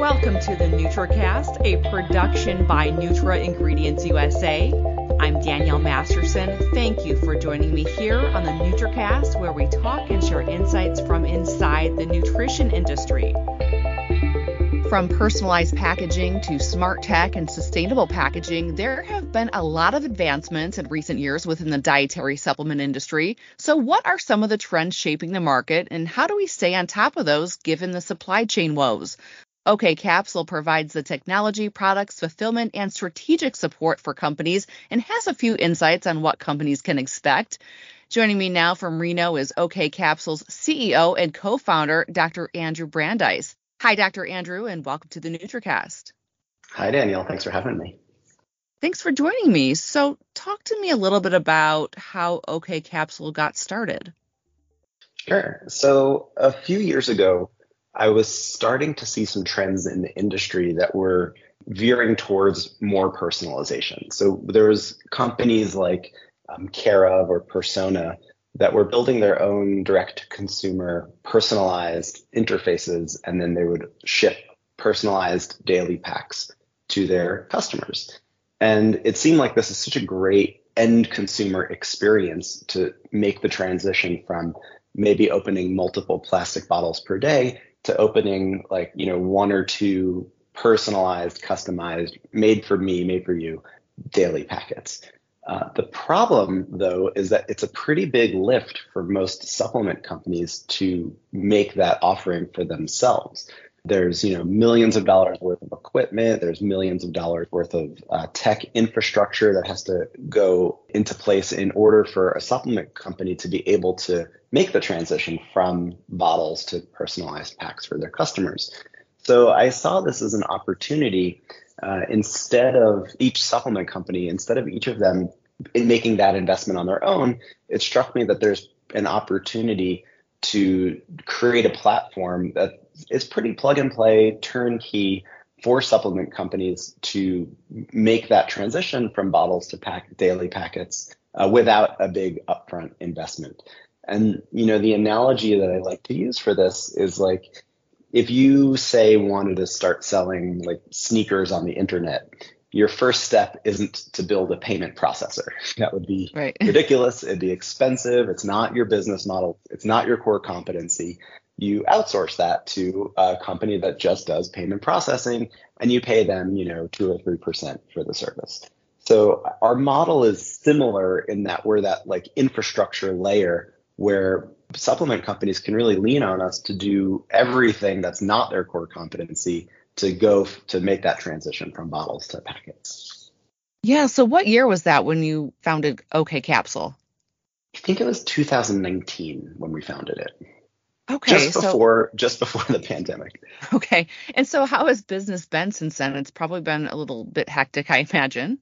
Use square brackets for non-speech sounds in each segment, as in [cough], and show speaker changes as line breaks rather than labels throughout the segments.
Welcome to the NutraCast, a production by Nutra Ingredients USA. I'm Danielle Masterson. Thank you for joining me here on the NutraCast, where we talk and share insights from inside the nutrition industry. From personalized packaging to smart tech and sustainable packaging, there have been a lot of advancements in recent years within the dietary supplement industry. So, what are some of the trends shaping the market, and how do we stay on top of those given the supply chain woes? OK Capsule provides the technology, products, fulfillment, and strategic support for companies and has a few insights on what companies can expect. Joining me now from Reno is OK Capsule's CEO and co founder, Dr. Andrew Brandeis. Hi, Dr. Andrew, and welcome to the NutraCast.
Hi, Danielle. Thanks for having me.
Thanks for joining me. So, talk to me a little bit about how OK Capsule got started.
Sure. So, a few years ago, I was starting to see some trends in the industry that were veering towards more personalization. So, there was companies like um, Care/of or Persona that were building their own direct consumer personalized interfaces and then they would ship personalized daily packs to their customers. And it seemed like this is such a great end consumer experience to make the transition from maybe opening multiple plastic bottles per day to opening like, you know, one or two personalized, customized, made for me, made for you daily packets. Uh, the problem, though, is that it's a pretty big lift for most supplement companies to make that offering for themselves. There's, you know, millions of dollars worth of equipment. There's millions of dollars worth of uh, tech infrastructure that has to go into place in order for a supplement company to be able to make the transition from bottles to personalized packs for their customers. So I saw this as an opportunity uh, instead of each supplement company, instead of each of them in making that investment on their own, it struck me that there's an opportunity to create a platform that is pretty plug and play, turnkey for supplement companies to make that transition from bottles to pack daily packets uh, without a big upfront investment. And you know, the analogy that I like to use for this is like if you say wanted to start selling like sneakers on the internet your first step isn't to build a payment processor. That would be right. ridiculous. It'd be expensive. It's not your business model. It's not your core competency. You outsource that to a company that just does payment processing and you pay them, you know, two or three percent for the service. So our model is similar in that we're that like infrastructure layer where supplement companies can really lean on us to do everything that's not their core competency to go f- to make that transition from bottles to packets.
Yeah. So what year was that when you founded OK Capsule?
I think it was 2019 when we founded it.
Okay.
Just before so, just before the pandemic.
Okay. And so how has business been since then? It's probably been a little bit hectic, I imagine.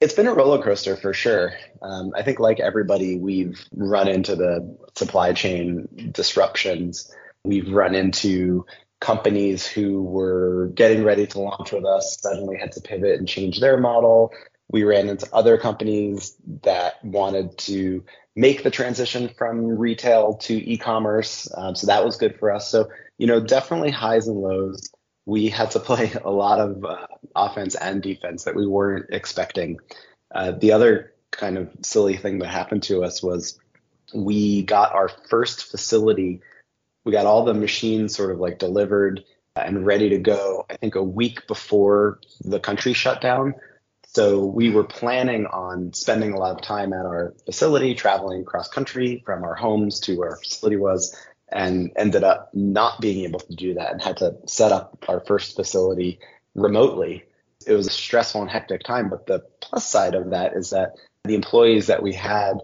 It's been a roller coaster for sure. Um, I think, like everybody, we've run into the supply chain disruptions. We've run into companies who were getting ready to launch with us suddenly had to pivot and change their model. We ran into other companies that wanted to make the transition from retail to e-commerce. Um, so that was good for us. So, you know, definitely highs and lows. We had to [laughs] play a lot of uh, offense and defense that we weren't expecting. Uh, the other kind of silly thing that happened to us was we got our first facility we got all the machines sort of like delivered and ready to go, I think a week before the country shut down. So we were planning on spending a lot of time at our facility, traveling cross country from our homes to where our facility was, and ended up not being able to do that and had to set up our first facility remotely. It was a stressful and hectic time, but the plus side of that is that the employees that we had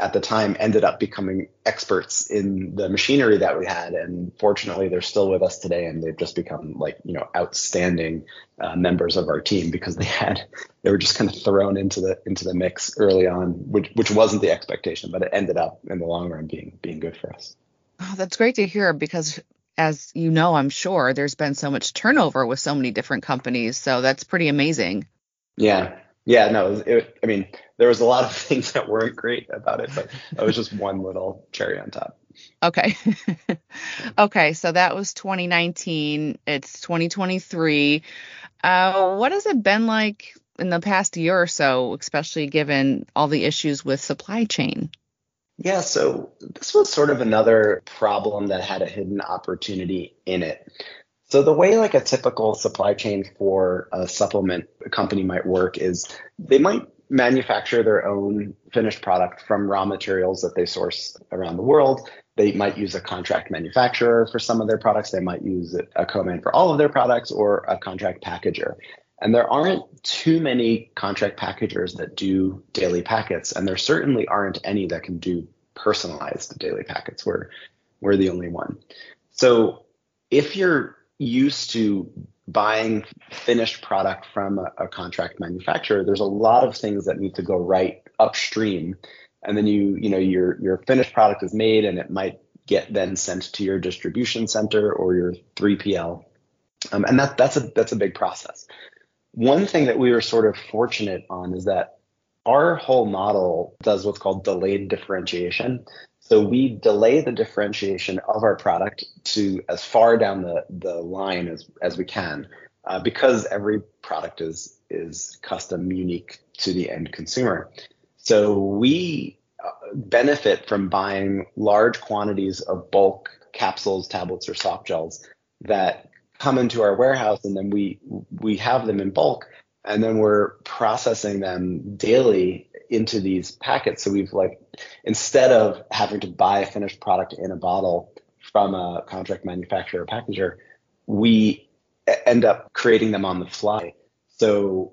at the time ended up becoming experts in the machinery that we had. And fortunately they're still with us today and they've just become like you know outstanding uh, members of our team because they had they were just kind of thrown into the into the mix early on which which wasn't the expectation but it ended up in the long run being being good for us.
Oh, that's great to hear because as you know i'm sure there's been so much turnover with so many different companies so that's pretty amazing.
Yeah Yeah, no, it, I mean, there was a lot of [laughs] things that weren't great about it, but that was just one little cherry on top.
Okay. [laughs] okay, so that was 2019. It's 2023. Uh, what has it been like in the past year or so, especially given all the issues with supply chain?
Yeah, so this was sort of another problem that had a hidden opportunity in it. So the way like a typical supply chain for a supplement company might work is they might manufacture their own finished product from raw materials that they source around the world. They might use a contract manufacturer for some of their products. They might use a co-man for all of their products or a contract packager. And there aren't too many contract packagers that do daily packets, and there certainly aren't any that can do personalized daily packets. We're we're the only one. So if you're used to buying finished product from a, a, contract manufacturer, there's a lot of things that need to go right upstream. And then you, you know, your your finished product is made and it might get then sent to your distribution center or your 3PL. Um, and that that's a that's a big process. One thing that we were sort of fortunate on is that our whole model does what's called delayed differentiation. So we delay the differentiation of our product to as far down the, the line as, as we can uh, because every product is is custom unique to the end consumer. So we uh, benefit from buying large quantities of bulk capsules, tablets, or soft gels that come into our warehouse and then we we have them in bulk and then we're processing them daily into these packets. So we've like instead of having to buy a finished product in a bottle from a contract manufacturer or packager we end up creating them on the fly. So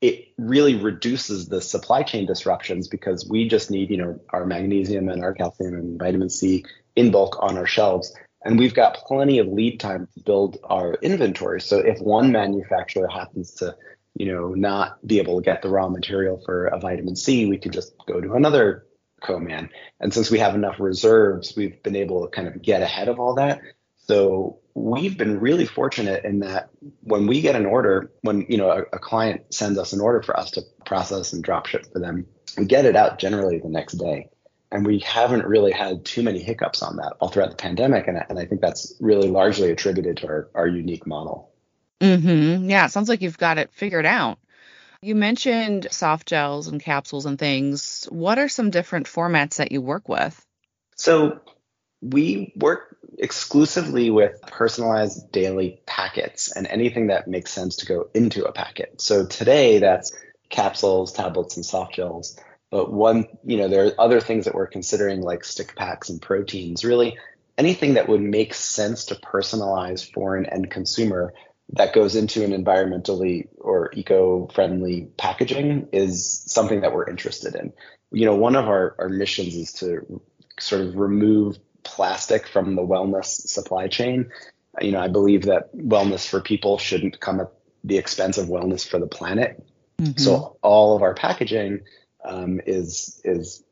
it really reduces the supply chain disruptions because we just need you know our magnesium and our calcium and vitamin c in bulk on our shelves. And we've got plenty of lead time to build our inventory. So if one manufacturer happens to, you know, not be able to get the raw material for a vitamin C, we could just go to another co-man. And since we have enough reserves, we've been able to kind of get ahead of all that. So we've been really fortunate in that when we get an order, when you know a, a client sends us an order for us to process and drop ship for them, we get it out generally the next day and we haven't really had too many hiccups on that all throughout the pandemic and, and i think that's really largely attributed to our, our unique model
mm-hmm. yeah sounds like you've got it figured out. You mentioned soft gels and capsules and things. What are some different formats that you work with?
So we work exclusively with personalized daily packets and anything that makes sense to go into a packet. So today that's capsules tablets and soft gels. But one, you know, there are other things that we're considering like stick packs and proteins. Really, anything that would make sense to personalize for an end consumer that goes into an environmentally or eco-friendly packaging is something that we're interested in. You know, one of our, our missions is to sort of remove plastic from the wellness supply chain. You know, I believe that wellness for people shouldn't come at the expense of wellness for the planet. Mm-hmm. So all of our packaging um, is is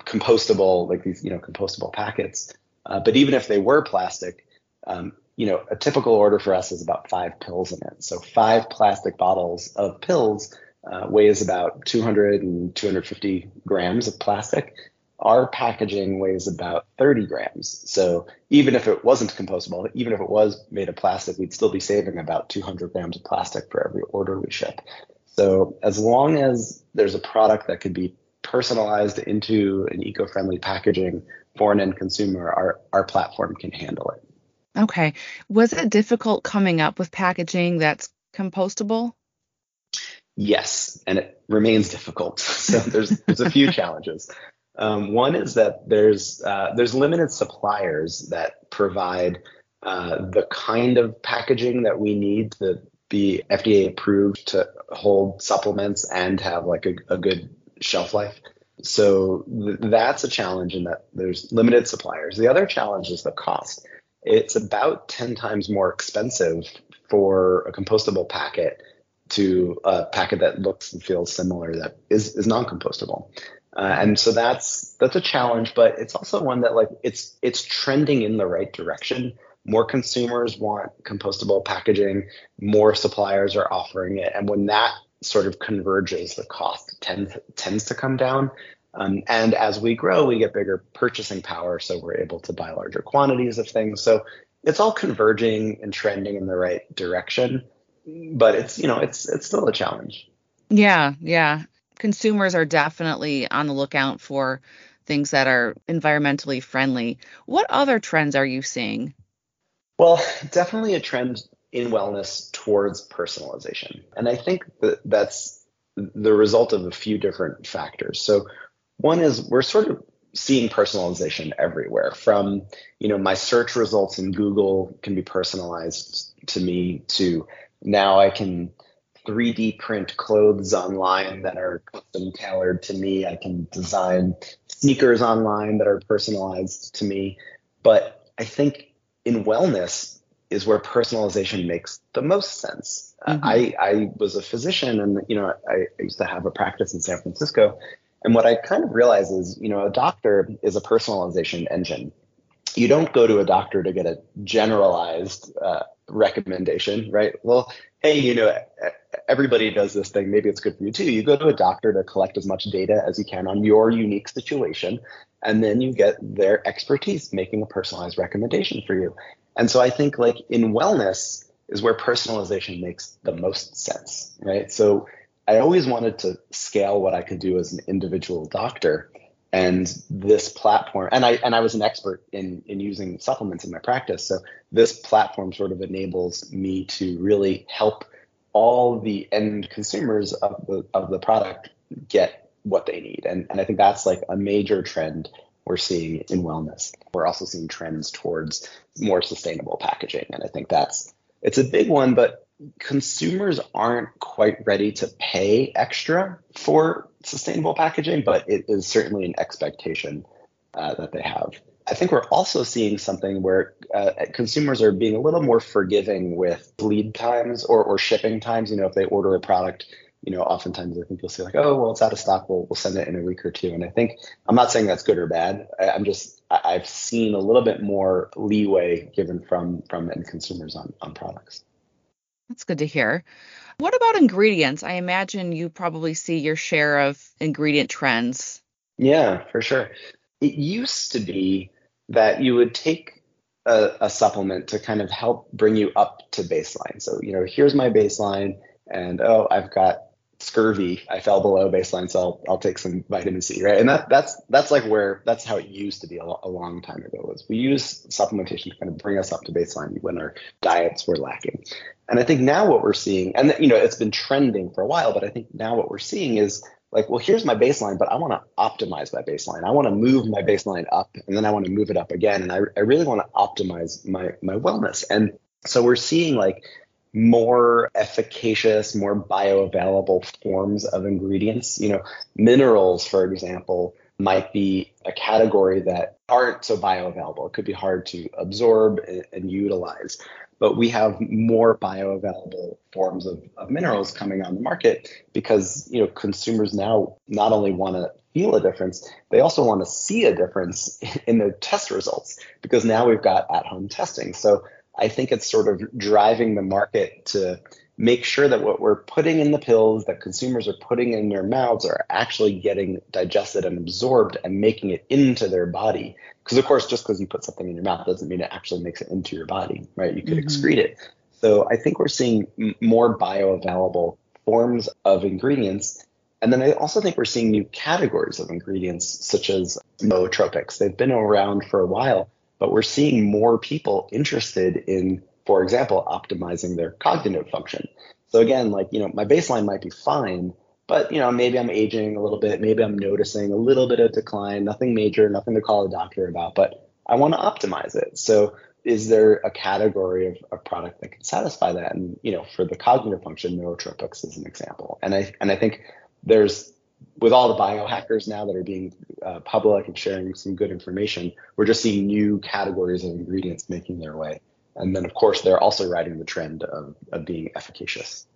compostable, like these you know compostable packets. Uh, but even if they were plastic, um, you know, a typical order for us is about five pills in it. So five plastic bottles of pills uh, weighs about 200 and 250 grams of plastic. Our packaging weighs about 30 grams. So even if it wasn't compostable, even if it was made of plastic, we'd still be saving about 200 grams of plastic for every order we ship. So as long as there's a product that could be personalized into an eco-friendly packaging for an end consumer, our, our platform can handle it.
Okay. Was it difficult coming up with packaging that's compostable?
Yes, and it remains difficult. [laughs] So there's there's a few [laughs] challenges. Um, one is that there's uh, there's limited suppliers that provide uh, the kind of packaging that we need to be FDA approved to hold supplements and have like a, a good shelf life. So th- that's a challenge in that there's limited suppliers. The other challenge is the cost. It's about 10 times more expensive for a compostable packet to a packet that looks and feels similar that is, is non-compostable. Uh, and so that's that's a challenge, but it's also one that like it's it's trending in the right direction more consumers want compostable packaging, more suppliers are offering it. And when that sort of converges, the cost tends tends to come down. Um, and as we grow, we get bigger purchasing power, so we're able to buy larger quantities of things. So it's all converging and trending in the right direction, but it's you know it's it's still a challenge.
Yeah, yeah. Consumers are definitely on the lookout for things that are environmentally friendly. What other trends are you seeing?
Well, definitely a trend in wellness towards personalization. And I think that that's the result of a few different factors. So one is we're sort of seeing personalization everywhere from, you know, my search results in Google can be personalized to me to now I can 3D print clothes online that are custom tailored to me. I can design sneakers online that are personalized to me. But I think in wellness is where personalization makes the most sense. Mm-hmm. I, I was a physician and, you know, I, I used to have a practice in San Francisco. And what I kind of realize is, you know, a doctor is a personalization engine. You don't go to a doctor to get a generalized uh, recommendation, right? Well, hey, you know, everybody does this thing. Maybe it's good for you too. You go to a doctor to collect as much data as you can on your unique situation, and then you get their expertise making a personalized recommendation for you. And so I think like in wellness is where personalization makes the most sense, right? So I always wanted to scale what I could do as an individual doctor. And this platform, and I and I was an expert in in using supplements in my practice. So this platform sort of enables me to really help all the end consumers of the of the product get what they need. And and I think that's like a major trend we're seeing in wellness. We're also seeing trends towards more sustainable packaging. And I think that's it's a big one, but consumers aren't quite ready to pay extra for sustainable packaging, but it is certainly an expectation uh, that they have. I think we're also seeing something where uh, consumers are being a little more forgiving with lead times or, or shipping times. You know, if they order a product you know, oftentimes I think you'll see like, oh, well, it's out of stock. We'll, we'll send it in a week or two. And I think I'm not saying that's good or bad. I, am just I've seen a little bit more leeway given from from end consumers on on products.
That's good to hear. What about ingredients? I imagine you probably see your share of ingredient trends.
Yeah, for sure. It used to be that you would take a, a supplement to kind of help bring you up to baseline. So, you know, here's my baseline and oh, I've got scurvy, I fell below baseline, so I'll, I'll take some vitamin C, right? And that that's that's like where that's how it used to be a, a long time ago. Was we use supplementation to kind of bring us up to baseline when our diets were lacking. And I think now what we're seeing, and you know, it's been trending for a while, but I think now what we're seeing is like, well, here's my baseline, but I want to optimize my baseline. I want to move my baseline up, and then I want to move it up again, and I, I really want to optimize my my wellness. And so we're seeing like more efficacious, more bioavailable forms of ingredients. You know, minerals, for example, might be a category that aren't so bioavailable. It could be hard to absorb and, and utilize. But we have more bioavailable forms of, of minerals coming on the market because you know consumers now not only want to feel a difference, they also want to see a difference [laughs] in their test results because now we've got at-home testing. So I think it's sort of driving the market to make sure that what we're putting in the pills that consumers are putting in their mouths are actually getting digested and absorbed and making it into their body. Because of course, just because you put something in your mouth doesn't mean it actually makes it into your body, right? You could mm-hmm. excrete it. So I think we're seeing m- more bioavailable forms of ingredients. And then I also think we're seeing new categories of ingredients, such as nootropics. They've been around for a while, but we're seeing more people interested in, for example, optimizing their cognitive function. So again, like, you know, my baseline might be fine, but you know, maybe I'm aging a little bit, maybe I'm noticing a little bit of decline, nothing major, nothing to call a doctor about, but I want to optimize it. So is there a category of a product that can satisfy that? And you know, for the cognitive function, nootropics is an example. And I and I think there's with all the biohackers now that are being uh, public and sharing some good information, we're just seeing new categories of ingredients making their way. And then, of course, they're also riding the trend of, of being efficacious.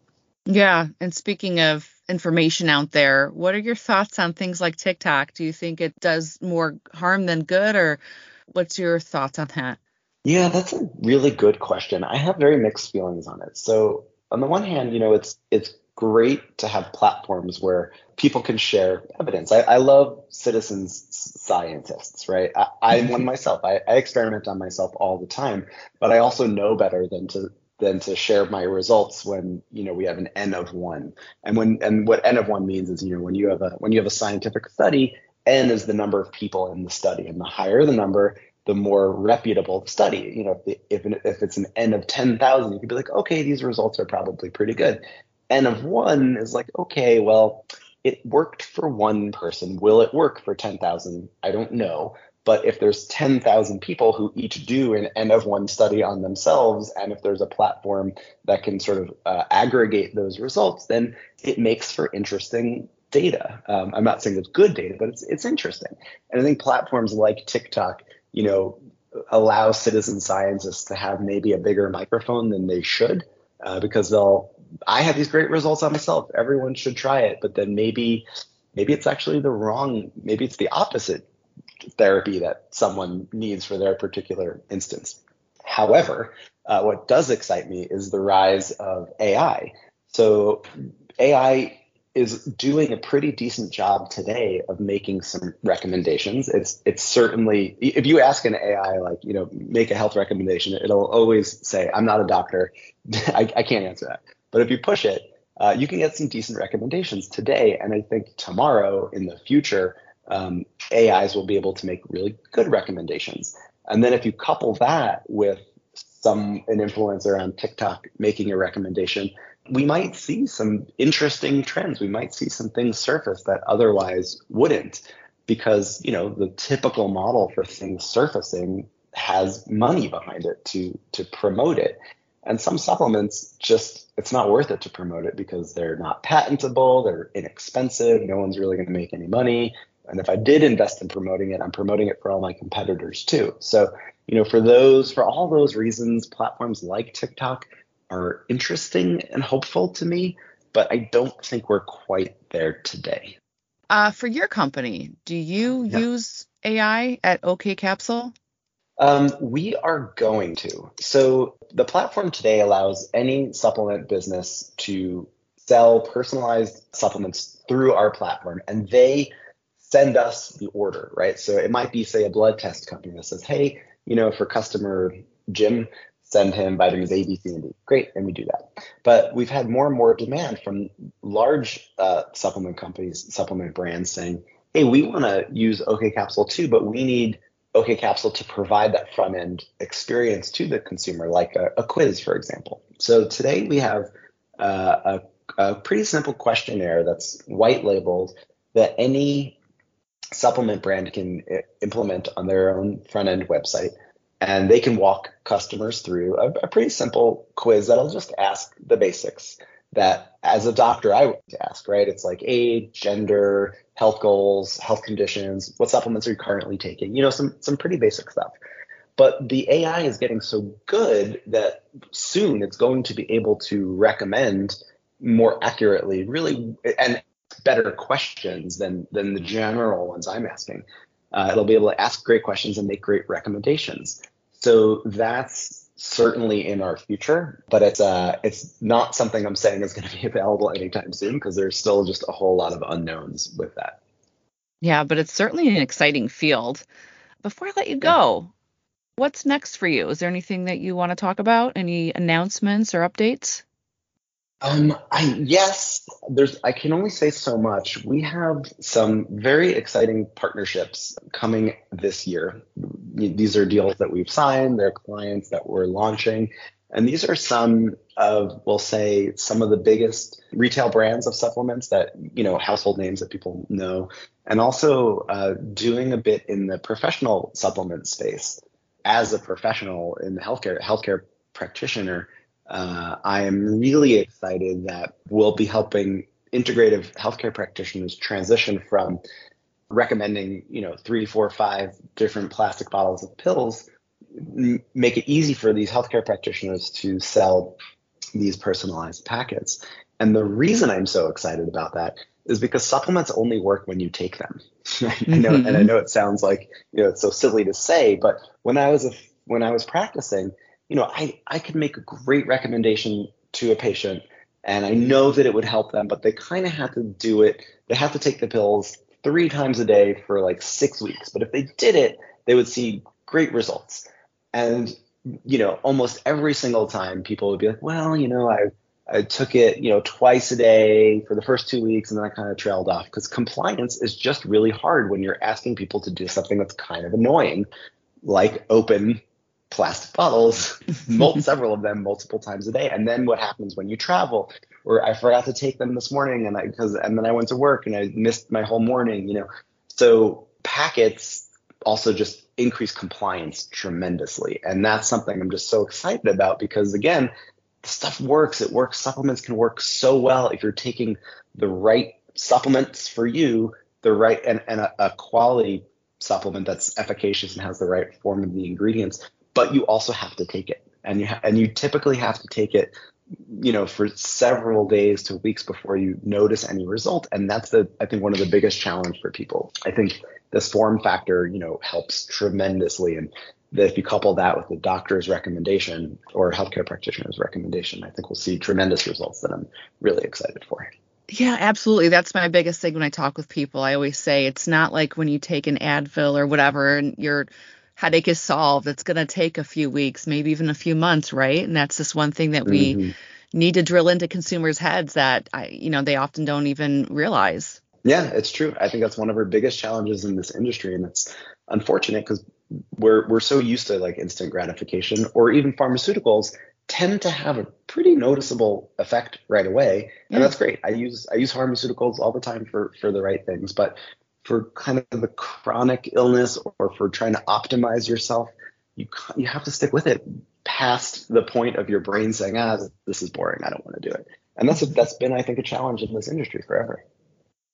Yeah. And speaking of information out there, what are your thoughts on things like TikTok? Do you think it does more harm than good, or what's your thoughts on that?
Yeah, that's a really good question. I have very mixed feelings on it. So, on the one hand, you know, it's it's great to have platforms where people can share evidence. I, I love citizens scientists, right? I, am one mm-hmm. myself. I, I experiment on myself all the time, but I also know better than to than to share my results when you know we have an n of one. And when and what n of one means is you know when you have a when you have a scientific study, n is the number of people in the study, and the higher the number, the more reputable the study. You know, if, if, if it's an n of 10,000, you could be like, okay, these results are probably pretty good. N of one is like, okay, well, it worked for one person. Will it work for 10,000? I don't know. But if there's 10,000 people who each do an N of one study on themselves, and if there's a platform that can sort of uh, aggregate those results, then it makes for interesting data. Um, I'm not saying it's good data, but it's it's interesting. And I think platforms like TikTok you know, allow citizen scientists to have maybe a bigger microphone than they should, uh, because they'll. I have these great results on myself. Everyone should try it, but then maybe, maybe it's actually the wrong. Maybe it's the opposite therapy that someone needs for their particular instance. However, uh, what does excite me is the rise of AI. So AI is doing a pretty decent job today of making some recommendations. It's it's certainly if you ask an AI like you know make a health recommendation, it'll always say I'm not a doctor, [laughs] I, I can't answer that. But if you push it, uh, you can get some decent recommendations today, and I think tomorrow in the future, um, AIs will be able to make really good recommendations. And then if you couple that with some an influencer on TikTok making a recommendation, we might see some interesting trends. We might see some things surface that otherwise wouldn't because, you know, the typical model for things surfacing has money behind it to to promote it. And some supplements just it's not worth it to promote it because they're not patentable, they're inexpensive, no one's really going to make any money. And if I did invest in promoting it, I'm promoting it for all my competitors too. So, you know, for those for all those reasons, platforms like TikTok are interesting and hopeful to me, but I don't think we're quite there today.
Uh, for your company, do you yeah. use AI at OK Capsule?
Um, we are going to. So the platform today allows any supplement business to sell personalized supplements through our platform, and they send us the order, right? So it might be, say, a blood test company that says, hey, you know, for customer Jim, send him vitamins A, B, C, and D. Great, and we do that. But we've had more and more demand from large uh, supplement companies, supplement brands saying, hey, we want to use OK Capsule too, but we need OK Capsule to provide that front end experience to the consumer, like a, a quiz, for example. So today we have uh, a, a pretty simple questionnaire that's white labeled that any supplement brand can uh, implement on their own front end website and they can walk customers through a, a, pretty simple quiz that'll just ask the basics that as a doctor I would ask, right? It's like age, gender, health goals, health conditions, what supplements are you currently taking? You know, some some pretty basic stuff. But the AI is getting so good that soon it's going to be able to recommend more accurately, really and better questions than than the general ones I'm asking. Uh, it'll be able to ask great questions and make great recommendations. So that's certainly in our future, but it's uh, it's not something I'm saying is going to be available anytime soon because there's still just a whole lot of unknowns with that.
Yeah, but it's certainly an exciting field. Before I let you go, what's next for you? Is there anything that you want to talk about? Any announcements or updates?
Um, I yes, there's. I can only say so much. We have some very exciting partnerships coming this year. These are deals that we've signed. They're clients that we're launching, and these are some of, we'll say, some of the biggest retail brands of supplements that you know, household names that people know, and also uh, doing a bit in the professional supplement space as a professional in the healthcare healthcare practitioner uh, I am really excited that we'll be helping integrative healthcare practitioners transition from recommending, you know, three, four, five different plastic bottles of pills, m- make it easy for these healthcare practitioners to sell these personalized packets. And the reason I'm so excited about that is because supplements only work when you take them. [laughs] I know, mm-hmm. and I know it sounds like you know it's so silly to say, but when I was a, when I was practicing, you know, I, I could make a great recommendation to a patient and I know that it would help them, but they kind of had to do it. They have to take the pills three times a day for like six weeks. But if they did it, they would see great results. And, you know, almost every single time people would be like, well, you know, I, I took it, you know, twice a day for the first two weeks and then I kind of trailed off because compliance is just really hard when you're asking people to do something that's kind of annoying, like open plastic bottles, [laughs] several of them multiple times a day. And then what happens when you travel? Or I forgot to take them this morning and I because and then I went to work and I missed my whole morning, you know. So packets also just increase compliance tremendously. And that's something I'm just so excited about because again, the stuff works. It works. Supplements can work so well if you're taking the right supplements for you, the right and, and a, a quality supplement that's efficacious and has the right form of the ingredients but you also have to take it, and you ha- and you typically have to take it, you know, for several days to weeks before you notice any result, and that's the I think one of the biggest challenge for people. I think this form factor, you know, helps tremendously, and if you couple that with the doctor's recommendation or healthcare practitioner's recommendation, I think we'll see tremendous results that I'm really excited for.
Yeah, absolutely. That's my biggest thing when I talk with people. I always say it's not like when you take an Advil or whatever and you're headache is solved. It's going to take a few weeks, maybe even a few months, right? And that's just one thing that we mm-hmm. need to drill into consumers' heads that I, you know they often don't even realize.
Yeah, it's true. I think that's one of our biggest challenges in this industry, and it's unfortunate because we're we're so used to like instant gratification, or even pharmaceuticals tend to have a pretty noticeable effect right away, and yeah. that's great. I use I use pharmaceuticals all the time for for the right things, but for kind of the chronic illness or for trying to optimize yourself, you you have to stick with it past the point of your brain saying, ah, this is boring, I don't want to do it. And that's a, that's been, I think, a challenge in this industry forever.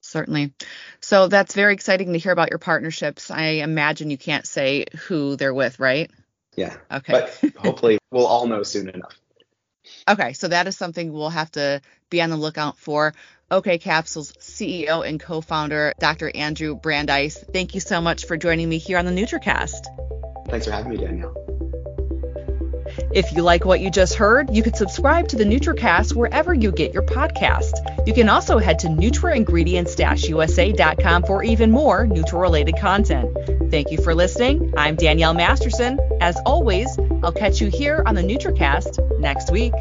Certainly. So that's very exciting to hear about your partnerships. I imagine you can't say who they're with, right?
Yeah. Okay. But hopefully [laughs] we'll all know soon enough.
Okay, so that is something we'll have to be on the lookout for. OK Capsules CEO and co-founder Dr. Andrew Brandeis, thank you so much for joining me here on the NutraCast.
Thanks for having me, Danielle.
If you like what you just heard, you could subscribe to the NutraCast wherever you get your podcast. You can also head to nutraingredients-usa.com for even more Nutra-related content. Thank you for listening. I'm Danielle Masterson. As always, I'll catch you here on the NutraCast next week.